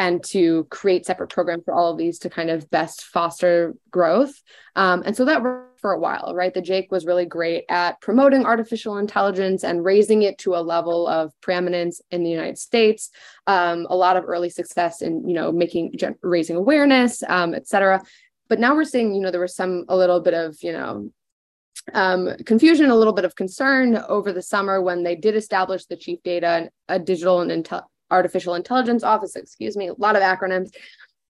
and to create separate programs for all of these to kind of best foster growth. Um, and so that worked for a while, right? The JAIC was really great at promoting artificial intelligence and raising it to a level of preeminence in the United States. Um, a lot of early success in, you know, making raising awareness, um, et cetera. But now we're seeing, you know, there was some a little bit of, you know, um, confusion, a little bit of concern over the summer when they did establish the chief data, a digital and intel artificial intelligence office, excuse me, a lot of acronyms.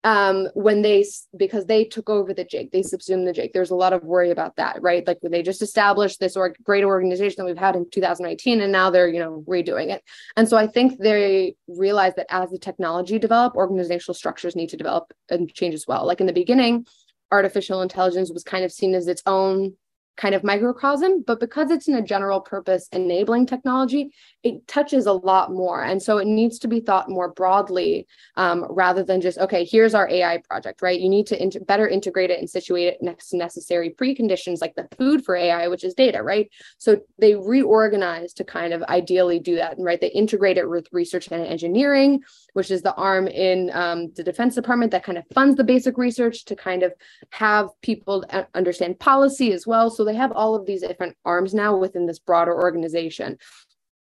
Um, when they because they took over the JAIC, they subsumed the JAIC. There's a lot of worry about that, right? Like when they just established this or great organization that we've had in 2019, and now they're you know redoing it. And so I think they realize that as the technology develop, organizational structures need to develop and change as well. Like in the beginning, artificial intelligence was kind of seen as its own kind of microcosm, but because it's in a general purpose enabling technology, it touches a lot more. And so it needs to be thought more broadly um, rather than just, okay, here's our AI project, right? You need to inter- better integrate it and situate it next to necessary preconditions like the food for AI, which is data, right? So they reorganize to kind of ideally do that, right? They integrate it with research and engineering, which is the arm in um, the Defense Department that kind of funds the basic research to kind of have people understand policy as well. So they have all of these different arms now within this broader organization.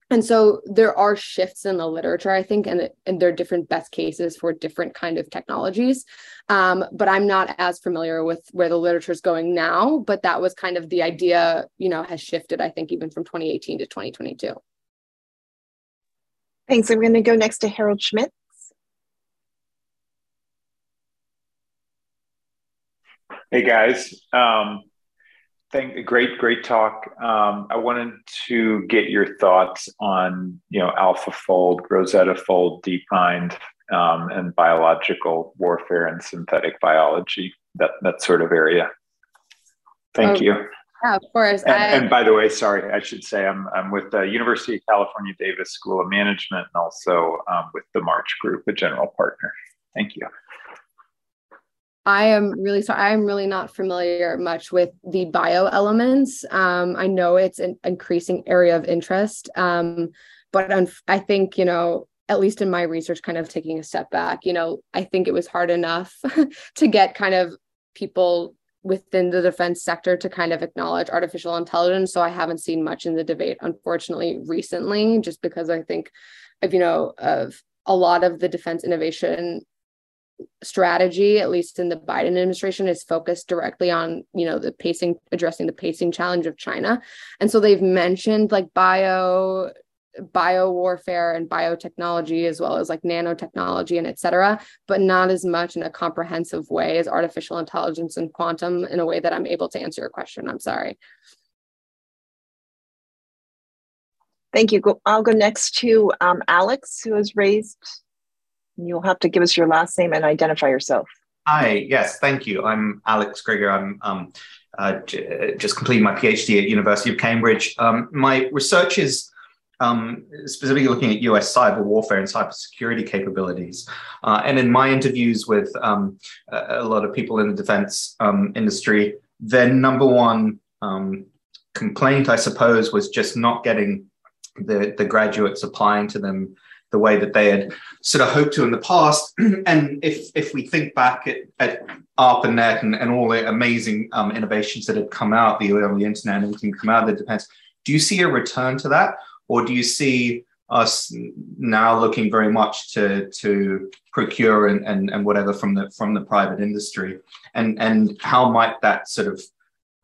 And so there are shifts in the literature, I think, and, and there are different best cases for different kind of technologies. Um, but I'm not as familiar with where the literature is going now. But that was kind of the idea, you know, has shifted, I think, even from 2018 to 2022. Thanks. I'm going to go next to Harold Schmitz. Hey guys, um, Thank, great, great talk. Um, I wanted to get your thoughts on, you know, AlphaFold, RoseTTAFold, DeepMind, um, and biological warfare and synthetic biology, that, that sort of area. Thank oh, you. Yeah, of course. And, I... and, by the way, sorry, I should say I'm, I'm with the University of California Davis School of Management and also um, with the March Group, a general partner. Thank you. I am really sorry. I'm really not familiar much with the bio elements. Um, I know it's an increasing area of interest, um, but I think you know, at least in my research, kind of taking a step back. You know, I think it was hard enough to get kind of people within the defense sector to kind of acknowledge artificial intelligence. So I haven't seen much in the debate, unfortunately, recently, just because I think of you know of a lot of the defense innovation strategy at least in the biden administration is focused directly on you know the pacing addressing the pacing challenge of china and so they've mentioned like bio bio warfare and biotechnology as well as like nanotechnology and et cetera but not as much in a comprehensive way as artificial intelligence and quantum in a way that i'm able to answer your question i'm sorry Thank you. I'll go next to um, Alex, who has raised. You'll have to give us your last name and identify yourself. Hi, yes, thank you. I'm Alex Grigor. I'm um, uh, j- just completing my PhD at University of Cambridge. Um, my research is um, specifically looking at US cyber warfare and cybersecurity capabilities. Uh, and in my interviews with um, a, a, lot of people in the defense um, industry, their number one um, complaint, I suppose, was just not getting the, the graduates applying to them the way that they had sort of hoped to in the past. and if if we think back at, at ARPANET and, and all the amazing um, innovations that had come out, the early internet and everything come out of the defense, do you see a return to that? Or do you see us now looking very much to to procure and, and, and whatever from the from the private industry? And and how might that sort of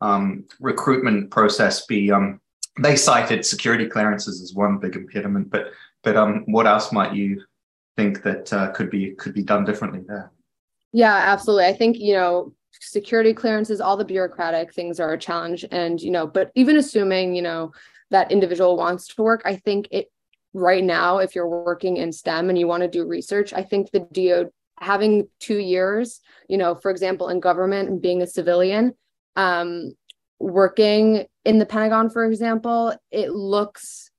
um, recruitment process be um, they cited security clearances as one big impediment, but but um, what else might you think that uh, could be could be done differently there? Yeah, absolutely. I think you know security clearances, all the bureaucratic things are a challenge, and you know, but even assuming you know that individual wants to work, I think it right now, if you're working in STEM and you want to do research, I think the DO having two years, you know, for example, in government and being a civilian, um, working in the Pentagon, for example, it looks,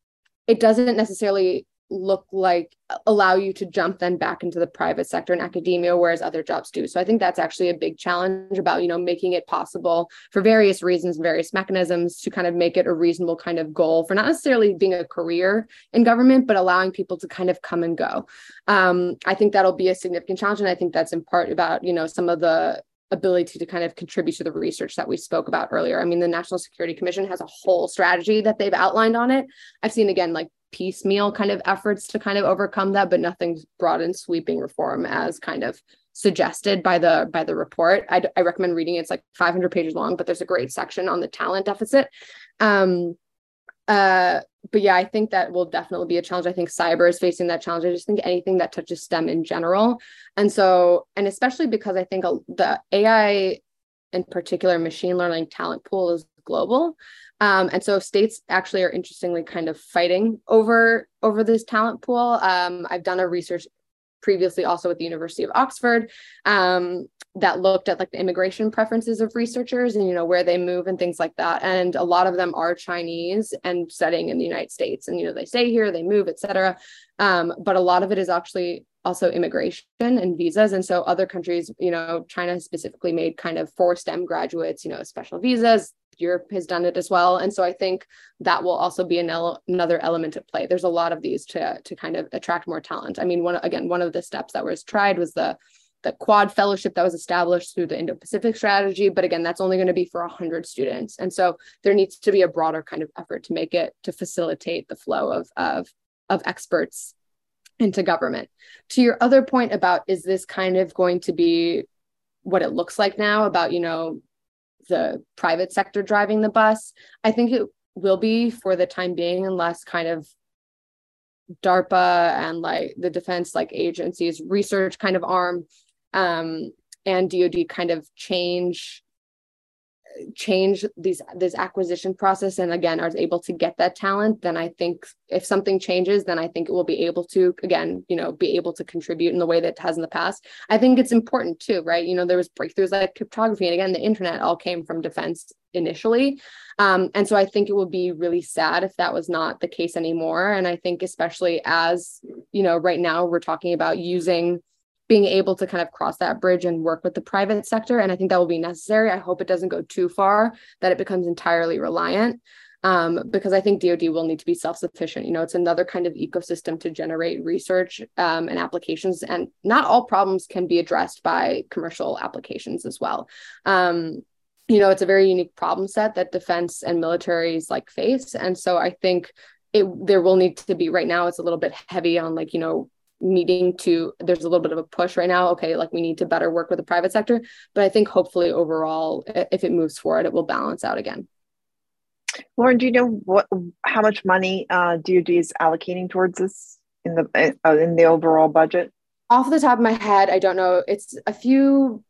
it doesn't necessarily look like allow you to jump then back into the private sector and academia whereas other jobs do so i think that's actually a big challenge about you know making it possible for various reasons and various mechanisms to kind of make it a reasonable kind of goal for not necessarily being a career in government but allowing people to kind of come and go um, i think that'll be a significant challenge and i think that's in part about you know some of the ability to kind of contribute to the research that we spoke about earlier. I mean, the National Security Commission has a whole strategy that they've outlined on it. I've seen again like piecemeal kind of efforts to kind of overcome that, but nothing's brought in sweeping reform as kind of suggested by the by the report. I, I recommend reading it. It's like 500 pages long, but there's a great section on the talent deficit. Um, uh, but yeah, I think that will definitely be a challenge. I think cyber is facing that challenge. I just think anything that touches STEM in general. And so, and especially because I think the AI, in particular, machine learning talent pool is global. Um, and so states actually are interestingly kind of fighting over over this talent pool. Um, I've done a research previously also with the University of Oxford um, that looked at like the immigration preferences of researchers and you know where they move and things like that and a lot of them are chinese and studying in the united states and you know they stay here they move etc um, but a lot of it is actually also immigration and visas and so other countries you know china specifically made kind of for stem graduates you know special visas Europe has done it as well. And so I think that will also be an another element at play. There's a lot of these to, to kind of attract more talent. I mean, one again, one of the steps that was tried was the the quad fellowship that was established through the Indo-Pacific strategy. But again, that's only going to be for 100 students. And so there needs to be a broader kind of effort to make it to facilitate the flow of, of, of experts into government. To your other point about is this kind of going to be what it looks like now about, you know, the private sector driving the bus. I think it will be for the time being, unless kind of DARPA and like the defense like agencies research kind of arm um, and DoD kind of change change these this acquisition process and again are able to get that talent then i think if something changes then i think it will be able to again you know be able to contribute in the way that it has in the past. I think it's important too right? You know there was breakthroughs like cryptography and again the internet all came from defense initially. Um, and so i think it would be really sad if that was not the case anymore. And i think especially as you know right now we're talking about using being able to kind of cross that bridge and work with the private sector. And I think that will be necessary. I hope it doesn't go too far that it becomes entirely reliant. Um, because I think DoD will need to be self-sufficient. You know, it's another kind of ecosystem to generate research um, and applications, and not all problems can be addressed by commercial applications as well. Um, you know, it's a very unique problem set that defense and militaries like face, and so I think it there will need to be right now. It's a little bit heavy on like you know needing to there's a little bit of a push right now. Okay like we need to better work with the private sector but i think hopefully overall if it moves forward it will balance out again. Lauren do you know what how much money uh, dod is allocating towards this in the uh, in the overall budget? Off the top of my head i don't know. It's a few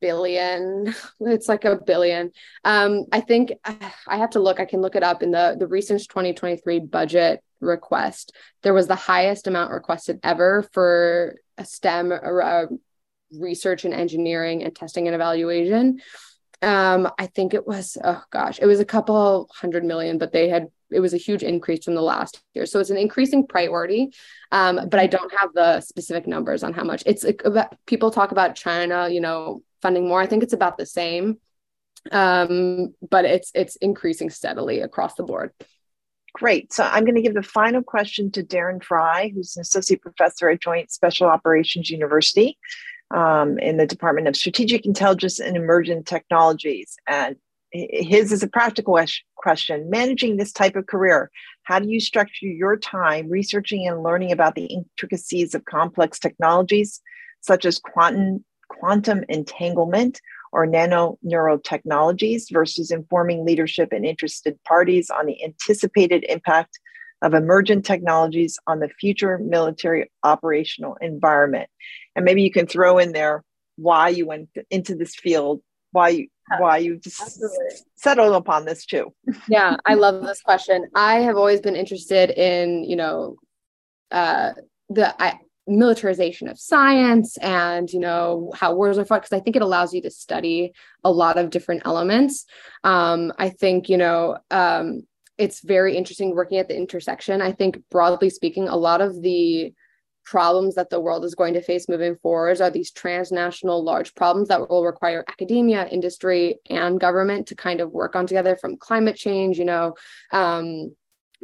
billion. It's like a billion. Um, I think I have to look. I can look it up in the the recent 2023 budget request. There was the highest amount requested ever for a STEM uh, research and engineering and testing and evaluation. Um, I think it was oh gosh, it was a couple hundred million, but they had it was a huge increase from the last year. So it's an increasing priority, um, but I don't have the specific numbers on how much. It's about, people talk about China, you know, funding more. I think it's about the same, um, but it's it's increasing steadily across the board. Great. So I'm going to give the final question to Darren Fry, who's an associate professor at Joint Special Operations University um, in the Department of Strategic Intelligence and Emergent Technologies. And his is a practical question. Managing this type of career, how do you structure your time researching and learning about the intricacies of complex technologies such as quantum, quantum entanglement or nano neurotechnologies versus informing leadership and interested parties on the anticipated impact of emergent technologies on the future military operational environment? And maybe you can throw in there why you went into this field, why you why you just settled upon this too. yeah, I love this question. I have always been interested in, you know, uh, the I, militarization of science and you know how wars are fought because I think it allows you to study a lot of different elements. Um, I think you know um, it's very interesting working at the intersection. I think broadly speaking, a lot of the problems that the world is going to face moving forwards are these transnational large problems that will require academia industry and government to kind of work on together from climate change you know um,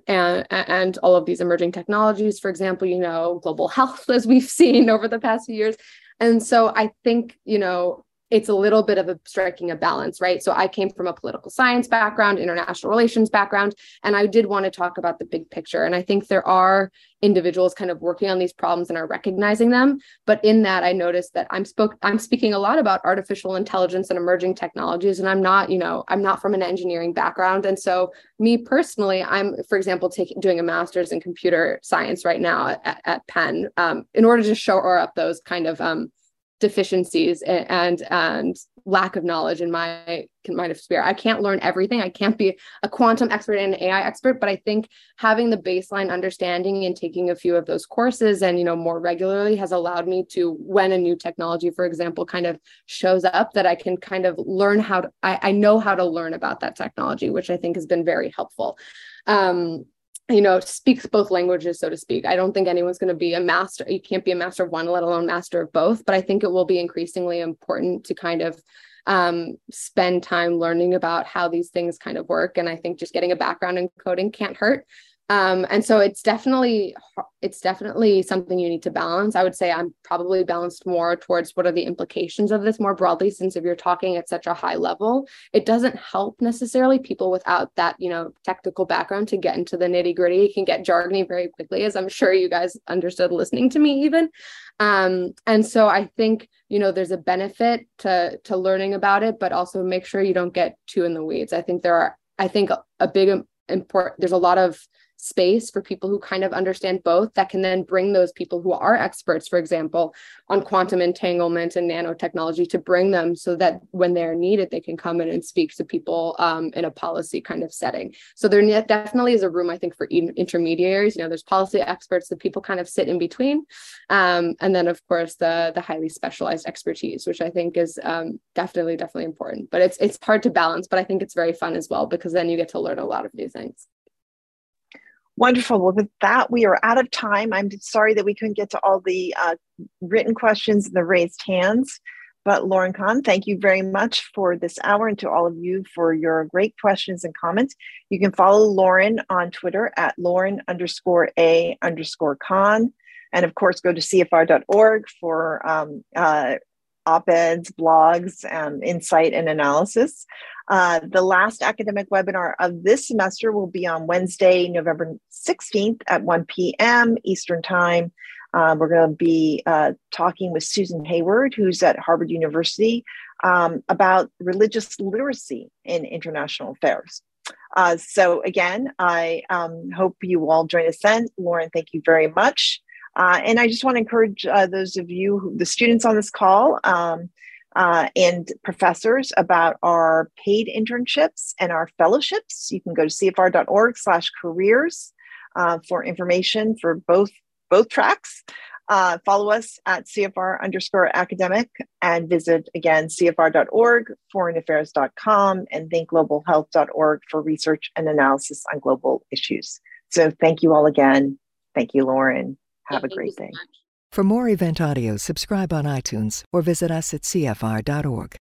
and and all of these emerging technologies for example you know global health as we've seen over the past few years. And so i think you know it's a little bit of a striking a balance, right? So I came from a political science background, international relations background, and I did want to talk about the big picture. And I think there are individuals kind of working on these problems and are recognizing them. But in that, I noticed that I'm spoke I'm speaking a lot about artificial intelligence and emerging technologies, and I'm not, you know, I'm not from an engineering background. And so me personally, I'm, for example, taking doing a master's in computer science right now at, at Penn um, in order to shore up those kind of um, deficiencies and and lack of knowledge in my mind of spirit. I can't learn everything. I can't be a quantum expert and an AI expert, but I think having the baseline understanding and taking a few of those courses and you know more regularly has allowed me to when a new technology, for example, kind of shows up that I can kind of learn how to I, I know how to learn about that technology, which I think has been very helpful. Um, you know speaks both languages so to speak. I don't think anyone's going to be a master you can't be a master of one let alone master of both but i think it will be increasingly important to kind of um, spend time learning about how these things kind of work and i think just getting a background in coding can't hurt um, and so it's definitely it's definitely something you need to balance. I would say i'm probably balanced more towards what are the implications of this more broadly since if you're talking at such a high level it doesn't help necessarily people without that you know technical background to get into the nitty gritty it can get jargony very quickly as i'm sure you guys understood listening to me even. Um, and so i think you know there's a benefit to to learning about it but also make sure you don't get too in the weeds. I think there are i think a, a big important there's a lot of space for people who kind of understand both that can then bring those people who are experts, for example, on quantum entanglement and nanotechnology to bring them so that when they're needed, they can come in and speak to people um, in a policy kind of setting. So there definitely is a room, I think, for intermediaries. You know, there's policy experts, that people kind of sit in between. Um, and then, of course, the, the highly specialized expertise, which I think is um, definitely, definitely important. But it's, it's hard to balance, but I think it's very fun as well because then you get to learn a lot of new things. Wonderful. Well, with that, we are out of time. I'm sorry that we couldn't get to all the uh, written questions and the raised hands. But Lauren Kahn, thank you very much for this hour and to all of you for your great questions and comments. You can follow Lauren on Twitter at Lauren underscore A underscore Kahn. And of course, go to CFR.org for um, uh, op eds, blogs, and insight and analysis. Uh, the last academic webinar of this semester will be on Wednesday, November 16th at 1 p.m. Eastern Time. Uh, we're going to be uh, talking with Susan Hayward, who's at Harvard University, um, about religious literacy in international affairs. Uh, so, again, I um, hope you all join us then. Lauren, thank you very much. Uh, and I just want to encourage uh, those of you, who, the students on this call, um, uh, and professors about our paid internships and our fellowships. You can go to cfr.org slash careers uh, for information for both both tracks. Uh, follow us at CFR underscore academic and visit again CFR.org, foreignaffairs.com, and thinkglobalhealth.org for research and analysis on global issues. So thank you all again. Thank you, Lauren. Have Thank a great day. much. For more event audio, subscribe on iTunes or visit us at CFR.org.